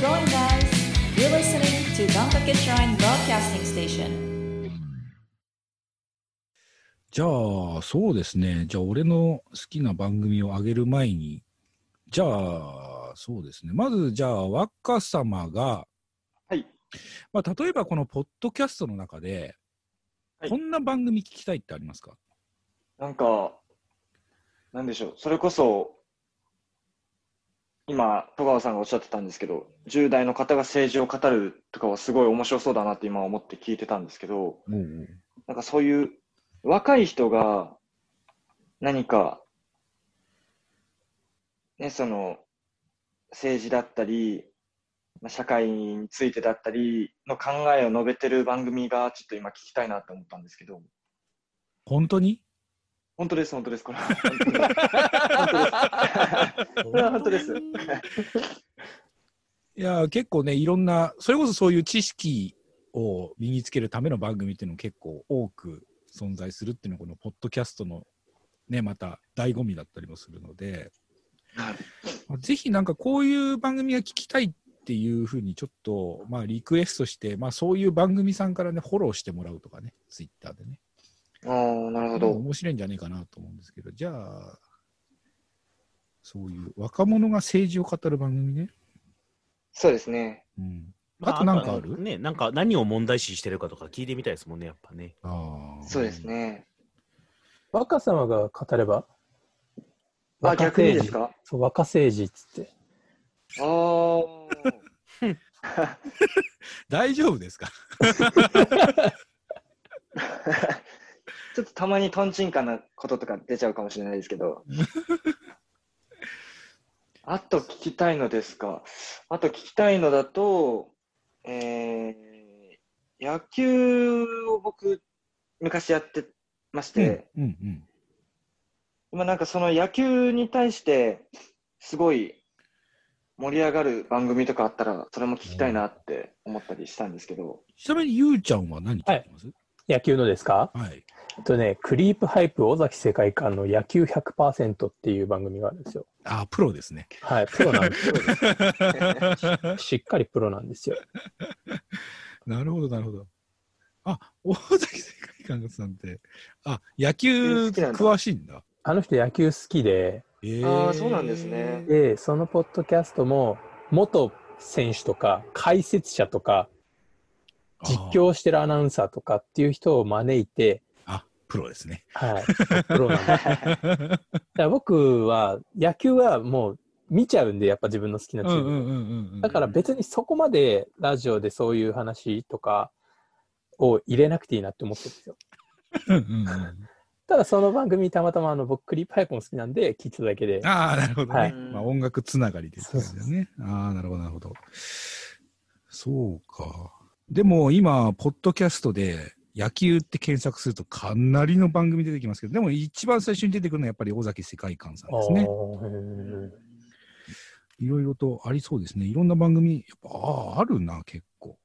growing guys! You're listening to Gankake Shrine Broadcasting Station. じゃあ、そうですね。じゃあ、俺の好きな番組を上げる前に、じゃあ、そうですね。まず、じゃあ、若様が、はい。まあ、例えばこのポッドキャストの中で、はいこんな番組聞きたいってありますか？なんか、なんでしょう。それこそ、今、戸川さんがおっしゃってたんですけど、10代の方が政治を語るとかはすごい面白そうだなって今思って聞いてたんですけど、なんかそういう若い人が何か、ね、その、政治だったり、まあ社会についてだったりの考えを述べてる番組がちょっと今聞きたいなって思ったんですけど、本当に？本当です、本当です。これは本当です。いや、結構ね、いろんな、それこそそういう知識を身につけるための番組っていうのも結構多く存在するっていうのが、このポッドキャストのね、また醍醐味だったりもするので、まあぜひなんかこういう番組が聞きたいっていうふうにちょっと、まあリクエストして、まあそういう番組さんからね、フォローしてもらうとかね、ツイッターでね。ああ、なるほど。面白いんじゃないかなと思うんですけど、じゃあ、そういう若者が政治を語る番組ね。そうですね。うん。まあとなんかある？ね、なんか何を問題視してるかとか聞いてみたいですもんね、やっぱね。ああ。そうですね。若様が語れば？あ、若逆にで政治すかそう、若政治っつって。ああ。大丈夫ですか？ちょっとたまにトンチンカンなこととか出ちゃうかもしれないですけど。あと聞きたいのですか？あと聞きたいのだと、えー、野球を僕、昔やってまして、うんうん。今なんかその野球に対して、すごい盛り上がる番組とかあったら、それも聞きたいなって思ったりしたんですけど、ちなみに、ゆうちゃんは何聞いてます？野球のですか？はい。えっとね、クリープハイプ尾崎世界観の野球100%っていう番組があるんですよ。あ、プロですね。はい、プロなんですよ。しっかりプロなんですよ。なるほど、なるほど。あ、大崎世界観さんって、あ、野球詳しいんだ。あの人野球好きで、えーあーそうなんですねで、そのポッドキャストも元選手とか解説者とか実況してるアナウンサーとかっていう人を招いて、あ、プロですね。はい、プロなんで僕は野球はもう見ちゃうんで、やっぱ自分の好きなチーム。だから別にそこまでラジオでそういう話とかを入れなくていいなって思ってるんですよ。うんうんうんただその番組たまたまあの僕クリープハイプも好きなんで聞いてただけで。ああ、なるほどね。はいまあ、音楽つながりですよね。ああ、なるほど、なるほど。そうか。でも今、ポッドキャストで野球って検索するとかなりの番組出てきますけど、でも一番最初に出てくるのはやっぱり尾崎世界観さんですね。いろいろとありそうですね。いろんな番組、やっぱああ、あるな、結構。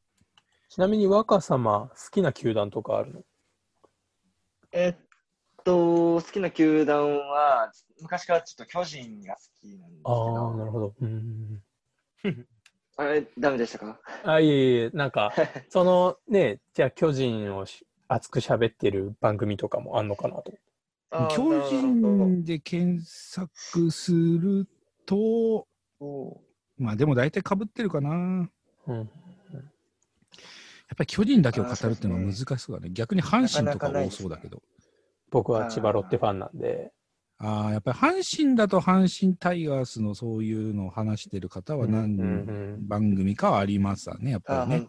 ちなみに若様好きな球団とかあるの？えっと、好きな球団は、昔からちょっと巨人が好きなんですけああ、ど、なるほど。うん あれ、ダメでしたか？あ、いえいえ、なんか、そのね、じゃあ巨人をし熱く喋ってる番組とかもあんのかなと。巨人で検索すると、まあでも大体被ってるかな。うん。やっぱり巨人だけを語るっていうのは難しそうだね。逆に阪神とか多そうだけど。僕は千葉ロッテファンなんで。ああ、やっぱり阪神だと阪神タイガースのそういうのを話してる方は何うんうん番組かはありますわね、やっぱりね。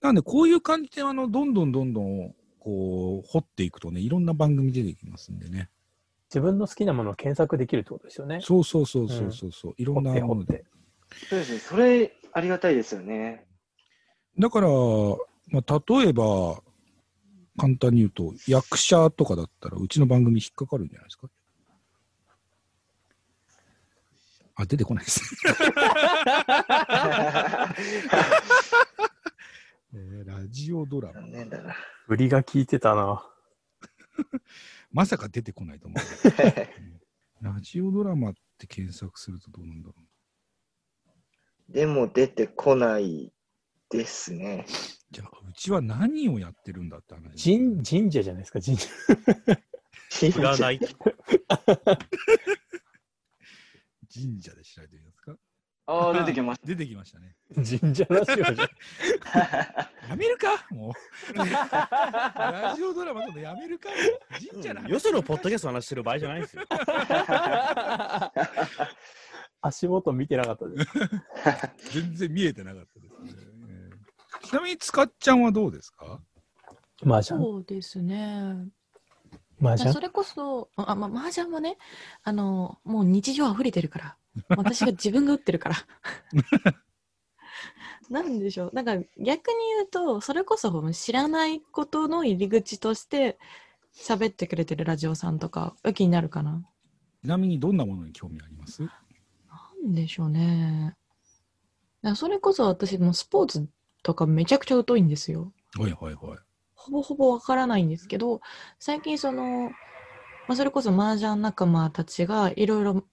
なんでこういう感じで、あの、どんどんどんどん、こう、掘っていくとね、いろんな番組出てきますんでね。自分の好きなものを検索できるってことですよね。そうそうそうそうそうそう、いろんなもので。そうですね。それ、ありがたいですよね。だから、まあ、例えば、簡単に言うと、役者とかだったら、うちの番組引っかかるんじゃないですか？あ、出てこないです。えーラジオドラマ。残念だな。振りが効いてたな。まさか出てこないと思う。う んラジオドラマって検索するとどうなんだろでも出てこないですね。じゃあ、うちは何をやってるんだって話。神神社じゃないですか、神社。占い。神社で調べてみますか？ああ、出てきまし出てきましたね。神社ラジオじゃん。た。やめるかもう。ラジオドラマとかやめるか神社なよそのポッドキャストの話してる場合じゃないですよ。足元見てなかったです。全然見えてなかったちなみに、つかっちゃんはどうですか？麻雀そうですね。麻雀？それこそ、あ、まあ、麻雀もね、あの、もう日常溢れてるから。私が自分が打ってるから。なんでしょう。なんか逆に言うと、それこそ知らないことの入り口として喋ってくれてるラジオさんとか、気になるかな。ちなみに、どんなものに興味あります？なんでしょうね。それこそ私もスポーツとかめちゃくちゃ疎いんですよ。はいはいはい。ほぼほぼわからないんですけど、最近その、まあ、それこそ麻雀仲間たちがいろいろ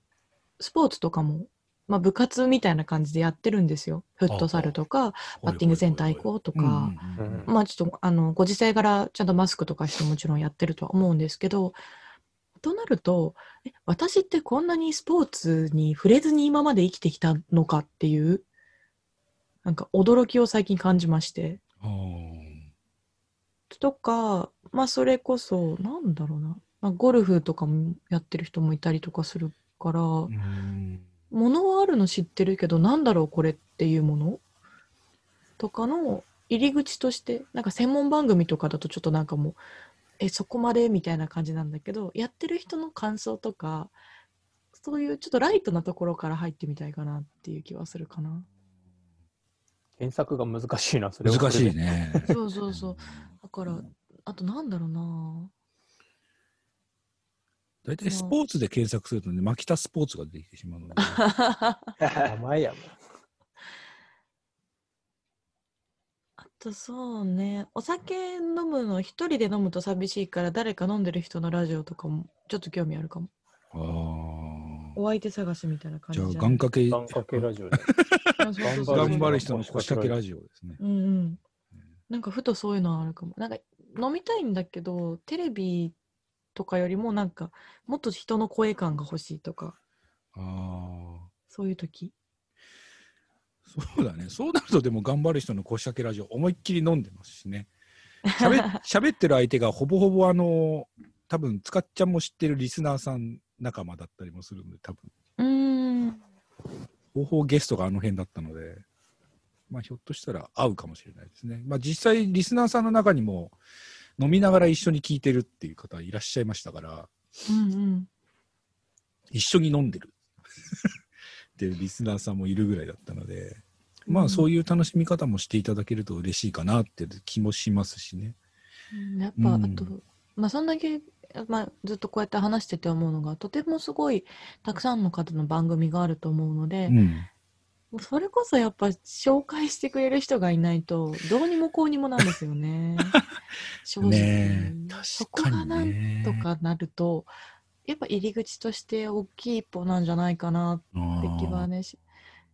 スポーツとかも、まあ、部活みたいな感じでやってるんですよ。フットサルとか、バッティングセンター行こうとか、まあちょっとあのご時世柄ちゃんとマスクとかしてもちろんやってるとは思うんですけど、となると、え私ってこんなにスポーツに触れずに今まで生きてきたのかっていう、なんか驚きを最近感じまして。とか、まあそれこそ、なんだろうな、まあ、ゴルフとかもやってる人もいたりとかするから、うん。ものはあるの知ってるけど、なんだろうこれっていうもの？とかの入り口として、なんか専門番組とかだとちょっとなんかもう、え、そこまで？みたいな感じなんだけど、やってる人の感想とか、そういうちょっとライトなところから入ってみたいかなっていう気はするかな。検索が難しいな、それは難しい。ね。そうそうそう。だから、あとなんだろうな大体スポーツで検索するとね、牧田スポーツが出てきてしまうので。名前やもん。あとそうね、お酒飲むの一人で飲むと寂しいから誰か飲んでる人のラジオとかもちょっと興味あるかも。ああ。お相手探しみたいな感じゃあ、じじゃ願掛け、願掛けラジオ頑張る人の腰掛けラジオですね。うんうん。なんかふとそういうのあるかも。なんか飲みたいんだけど、テレビとかよりもなんかもっと人の声感が欲しいとか、ああ。そういう時？そうだね。そうなると、でも頑張る人の腰掛けラジオ、思いっきり飲んでますしね。喋喋ってる相手がほぼほぼあの、多分、つかっちゃんも知ってるリスナーさん仲間だったりもするので、多分、うーん。方法ゲストがあの辺だったので、まあ、ひょっとしたら合うかもしれないですね。まあ、実際、リスナーさんの中にも、飲みながら一緒に聞いてるっていう方いらっしゃいましたから、うんうん。一緒に飲んでる っていうリスナーさんもいるぐらいだったので、まあそういう楽しみ方もしていただけると嬉しいかなって気もしますしね。うんやっぱ、うんあと、まあ、そんだけ、まあ、ずっとこうやって話してて思うのが、とてもすごいたくさんの方の番組があると思うので、うん。もうそれこそやっぱ紹介してくれる人がいないと、どうにもこうにもなんですよね。正直。ねえそこがなんね。とかなると、やっぱ入り口として大きい一歩なんじゃないかなって気はねし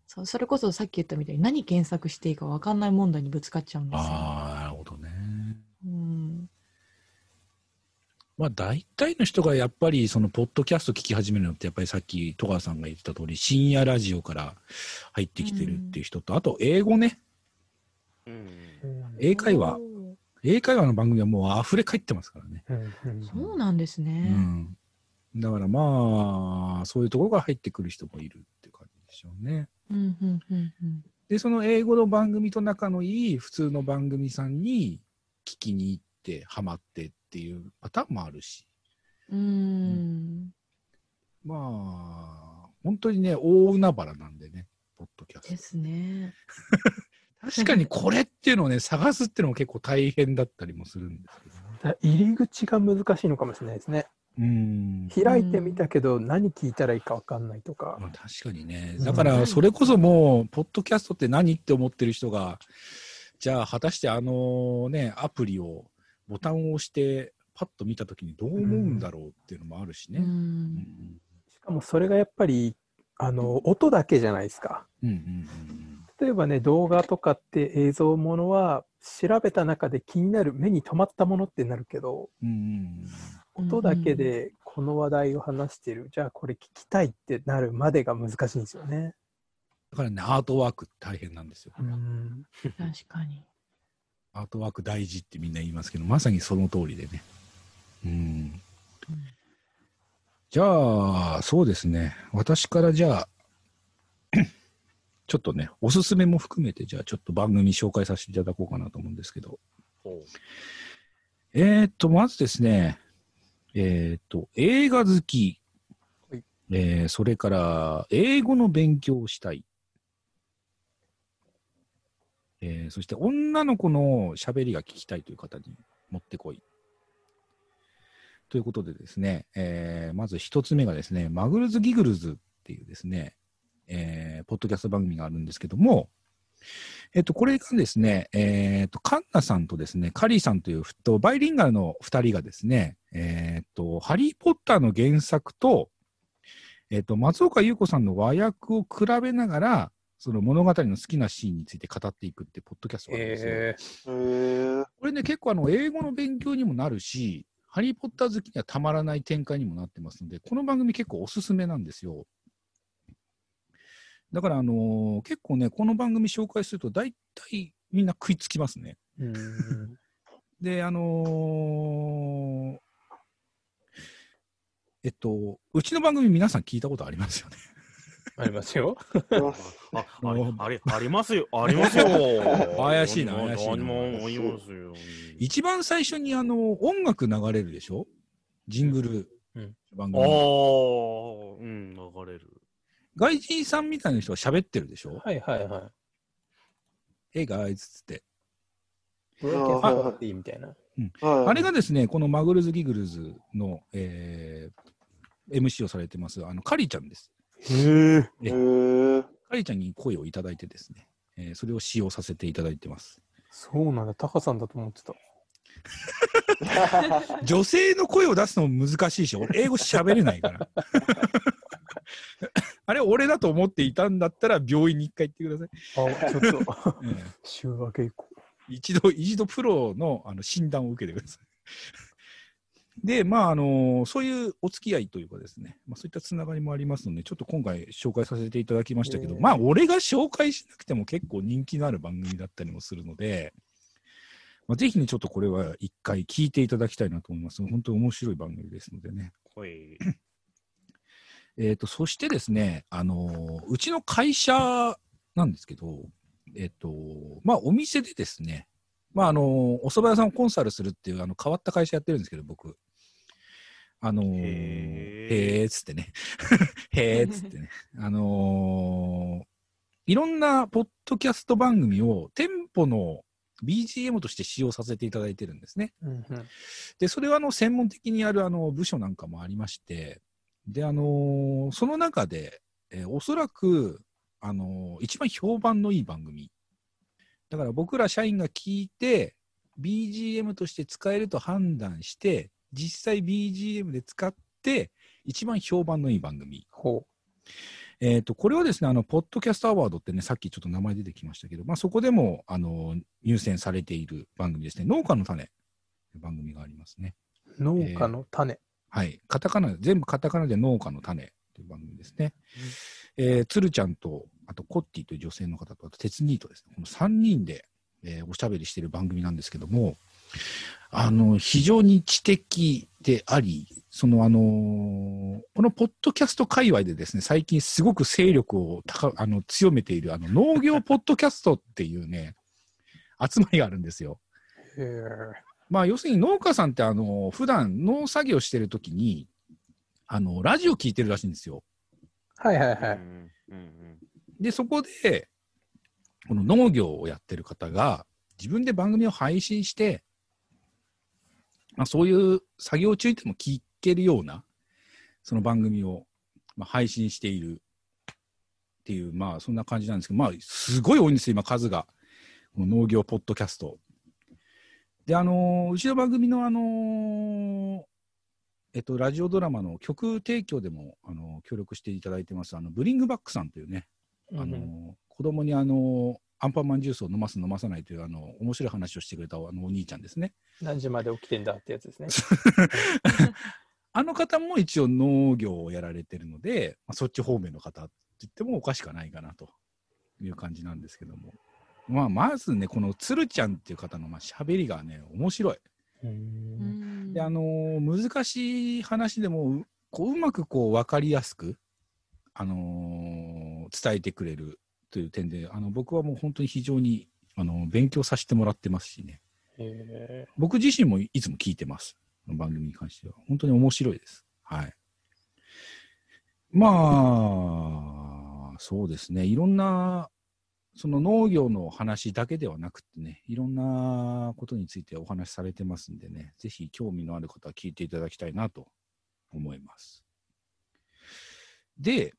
そうそれこそさっき言ったみたいに何検索していいか分かんない問題にぶつかっちゃうんですよ。ああ、なるほどね。うんまあ大体の人がやっぱりそのポッドキャスト聞き始めるのってやっぱりさっき戸川さんが言ってた通り深夜ラジオから入ってきてるっていう人と、あと英語ね。うん英会話英会話の番組はもう溢れ返ってますからね。そうなんですうね。ん。だからまあ、そういうところから入ってくる人もいるって感じでしょうね。うんうんうんうんで、その英語の番組と仲のいい普通の番組さんに聞きに行って、ハマってっていうパターンもあるし。うーんまあ、本当にね、大海原なんでね、ポッドキャスト。ですね。確かにこれっていうのをね、探すっていうのも結構大変だったりもするんですけどね。だ入り口が難しいのかもしれないですね。うん。開いてみたけど、何聞いたらいいか分かんないとか。まあ、確かにね。うんだから、それこそもう、ポッドキャストって何って思ってる人が、じゃあ、果たしてあのね、アプリを、ボタンを押して、パッと見たときにどう思うんだろうっていうのもあるしうね。うんんしかもそれがやっぱり、あの、音だけじゃないですか。うんうん例えばね、動画とかって映像ものは、調べた中で気になる、目に留まったものってなるけど、うん音だけでこの話題を話してる、じゃあこれ聞きたいってなるまでが難しいんですよね。だからね、アートワーク大変なんですよ。うん。確かに。アートワーク大事ってみんな言いますけど、まさにその通りでね。うん。じゃあ、そうですね。私からじゃあ、ちょっとね、おすすめも含めて、じゃあちょっと番組紹介させていただこうかなと思うんですけど。ほえーっと、まずですね、えーっと、映画好き、はいえーそれから、英語の勉強をしたい。えーそして、女の子の喋りが聞きたいという方に持ってこい。ということでですね、えーまず一つ目がですね、マグルズ・ギグルズっていうですね、えーポッドキャスト番組があるんですけども、えっと、これがですね、えっと、カンナさんとですね、カリーさんという、とバイリンガルの二人がですね、えっと、ハリー・ポッターの原作と、えっと、松岡優子さんの和訳を比べながら、その物語の好きなシーンについて語っていくってポッドキャストがあるんですよ。えへえ。これね、結構あの、英語の勉強にもなるし、ハリー・ポッター好きにはたまらない展開にもなってますので、この番組結構おすすめなんですよ。だから、あのー結構ね、この番組紹介すると、大体みんな食いつきますね。で、あのーえっと、うちの番組皆さん聞いたことありますよね。ありますよ。あ、あれ、あれ、ありますよ。ありますよ。怪しいな怪しいな何もありますよ。一番最初にあの、音楽流れるでしょ？ジングルうん番ああ組。、うん、流れる。外人さんみたいな人が喋ってるでしょ？はいはいはい。えガイズっつって。ブローケンフォーティーみたいな。あれがですね、このマグルズ・ギグルズの、えー MC をされてます、あの、カリーちゃんです。へえ。カリーちゃんに声をいただいてですね、えーそれを使用させていただいてます。そうなんだ。タカさんだと思ってた。女性の声を出すのも難しいし、俺英語喋れないから。あれ、俺だと思っていたんだったら、病院に一回行ってください。あ、ちょっと、ええ週明け以降。一度、一度プロのあの診断を受けてください。で、まあ、あの、そういうお付き合いというかですね、まあ、そういったつながりもありますので、ちょっと今回紹介させていただきましたけど、ええまあ、俺が紹介しなくても結構人気のある番組だったりもするので、まあ、ぜひね、ちょっとこれは一回聞いていただきたいなと思います。本当に面白い番組ですのでね。ほい。えっ、と、そしてですね、あのうちの会社なんですけど、えっ、と、まあ、お店でですね、まあ、あのお蕎麦屋さんをコンサルするっていう、あの、変わった会社やってるんですけど、僕。あのー、へーへーっつってね。へーっつってね。あのーいろんなポッドキャスト番組を店舗の BGM として使用させていただいてるんですね。うんうん。で、それはあの専門的にやるあの部署なんかもありまして、で、あのーその中で、えーおそらく、あのー一番評判のいい番組。だから僕ら社員が聞いて、BGM として使えると判断して、実際 BGM で使って、一番評判のいい番組。ほえっ、と、これはですね、あの、ポッドキャストアワードってね、さっきちょっと名前出てきましたけど、まあ、そこでも、あの、入選されている番組ですね。農家の種という番組がありますね。う。農家の種。はい。カタカナ、全部カタカナで農家の種という番組ですね。えー、つるちゃんと、あとコッティという女性の方と、あと鉄ニートですね。この3人で、えーおしゃべりしている番組なんですけども、あの、非常に知的であり、そのあのーこのポッドキャスト界隈でですね、最近すごく勢力を高あの強めている、あの、農業ポッドキャストっていうね、集まりがあるんですよ。へえ。まあ、要するに農家さんって、あの、普段農作業してるときに、あの、ラジオ聞いてるらしいんですよ。はいはいはい。で、そこで、この農業をやってる方が、自分で番組を配信して、まあ、そういう作業中でも聞けるような、その番組を、まあ、配信しているっていう、まあ、そんな感じなんですけど、まあ、すごい多いんですよ、今、数が。この農業ポッドキャスト。で、あのーうちの番組の、あのーえっと、ラジオドラマの曲提供でも、あの協力していただいてます、あの、ブリングバックさんというね、あのうん子供にあの、アンパンマンジュースを飲ます飲まさないというあの面白い話をしてくれたあのお兄ちゃんですね。何時まで起きてんだってやつですね。あの方も一応農業をやられてるので、まあ、そっち方面の方って言ってもおかしくはないかなという感じなんですけども。まあ、まずね、この鶴ちゃんっていう方のまあ喋りがね、面白い。うんで、あのー難しい話でも、こう、うまくこう、わかりやすく、あのー伝えてくれるという点で、あの、僕はもう本当に非常に、あの勉強させてもらってますしね。へ僕自身もいつも聞いてます。番組に関しては。本当に面白いです。はい。まあ、そうですね。いろんな、その農業の話だけではなくてね、いろんなことについてお話しされてますんでね、ぜひ興味のある方は聞いていただきたいなと思います。で、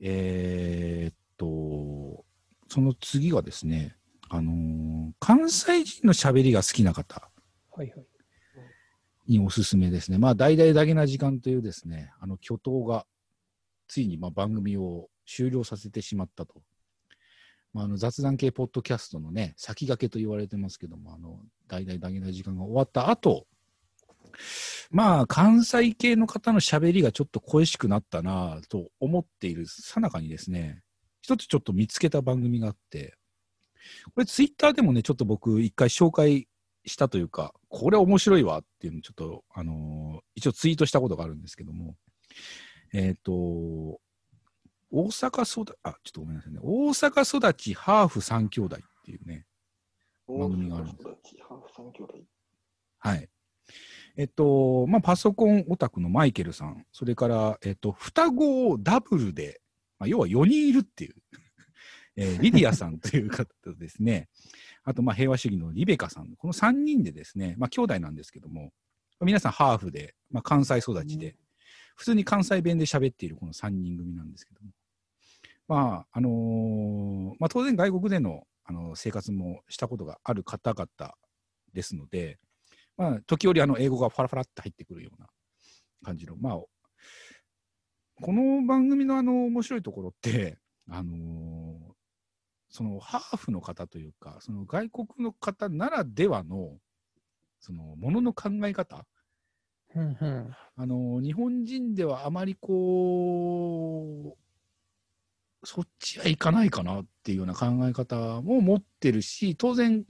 えーっと、その次がですね、あのー関西人の喋りが好きな方。におすすめですね。まあ、大々だけな時間というですね、あの巨頭が、ついにまあ番組を終了させてしまったと。まあ、あの雑談系ポッドキャストのね、先駆けと言われてますけども、あの、大々だけな時間が終わった後、まあ、関西系の方の喋りがちょっと恋しくなったなと思っているさなかにですね、一つちょっと見つけた番組があって、これツイッターでもね、ちょっと僕一回紹介したというか、これ面白いわっていうのをちょっと、あのー一応ツイートしたことがあるんですけども、えっ、と、大阪育あ、ちょっとごめんなさいね。大阪育ちハーフ三兄弟っていうね、番組があるんですハーフ三兄弟。はい。えっと、まあ、パソコンオタクのマイケルさん、それから、えっと、双子をダブルで、まあ、要は4人いるっていう、えー リディアさんという方ですね、あと、まあ、平和主義のリベカさん、この3人でですね、まあ、兄弟なんですけども、皆さんハーフで、まあ、関西育ちで、普通に関西弁で喋っているこの3人組なんですけども、まあ、あのーまあ、当然外国での、あの生活もしたことがある方々ですので、まあ、時折あの英語がファラファラって入ってくるような感じの、まあ、この番組のあの面白いところって、あのーそのハーフの方というか、その外国の方ならではの、そのものの考え方、うんうん。あの日本人ではあまりこう、そっちはいかないかなっていうような考え方も持ってるし、当然、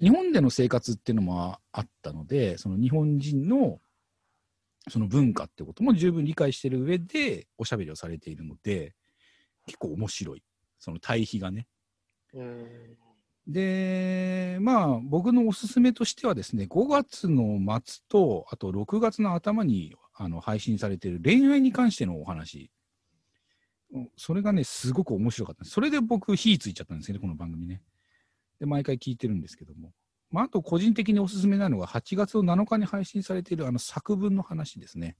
日本での生活っていうのもあったので、その日本人のその文化ってことも十分理解してる上でおしゃべりをされているので、結構面白い。その対比がね。うん。で、まあ、僕のおすすめとしてはですね、5月の末と、あと6月の頭にあの配信されている恋愛に関してのお話。うんそれがね、すごく面白かった。それで僕、火ついちゃったんですよね、この番組ね。で、毎回聞いてるんですけども。まあ、あと、個人的におすすめなのが、8月の7日に配信されているあの作文の話ですね。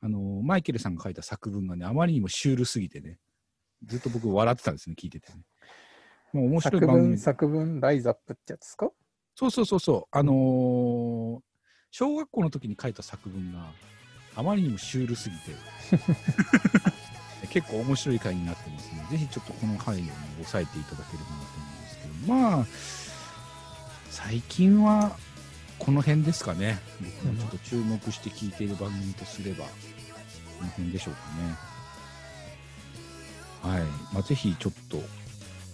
あの、マイケルさんが書いた作文がね、あまりにもシュールすぎてね、ずっと僕笑ってたんですね、聞いててね。もう面白い作番組文、作文、ライズアップってやつですか？そうそうそうそう。あのー小学校の時に書いた作文があまりにもシュールすぎて 結構面白い回になってますので、ぜひちょっとこの回を、ね、押さえていただければなと思うんですまあ、最近はこの辺ですかね。僕もちょっと注目して聞いている番組とすれば、この辺でしょうかね。はい。まあ、ぜひちょっと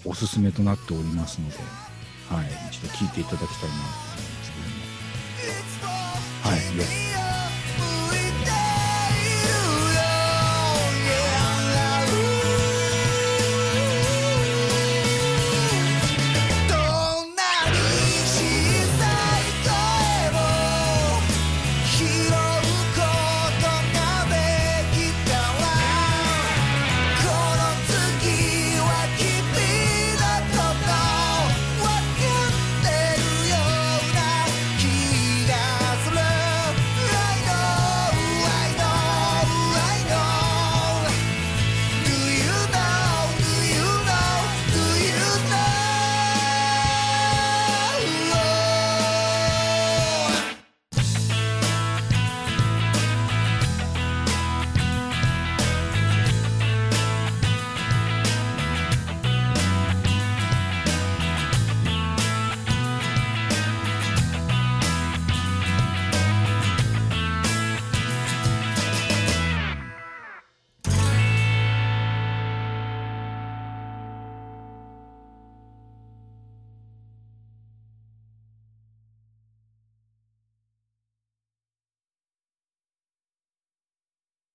おすすめとなっておりますので、はい。一度聞いていただきたいなと思いますけども。はい。よ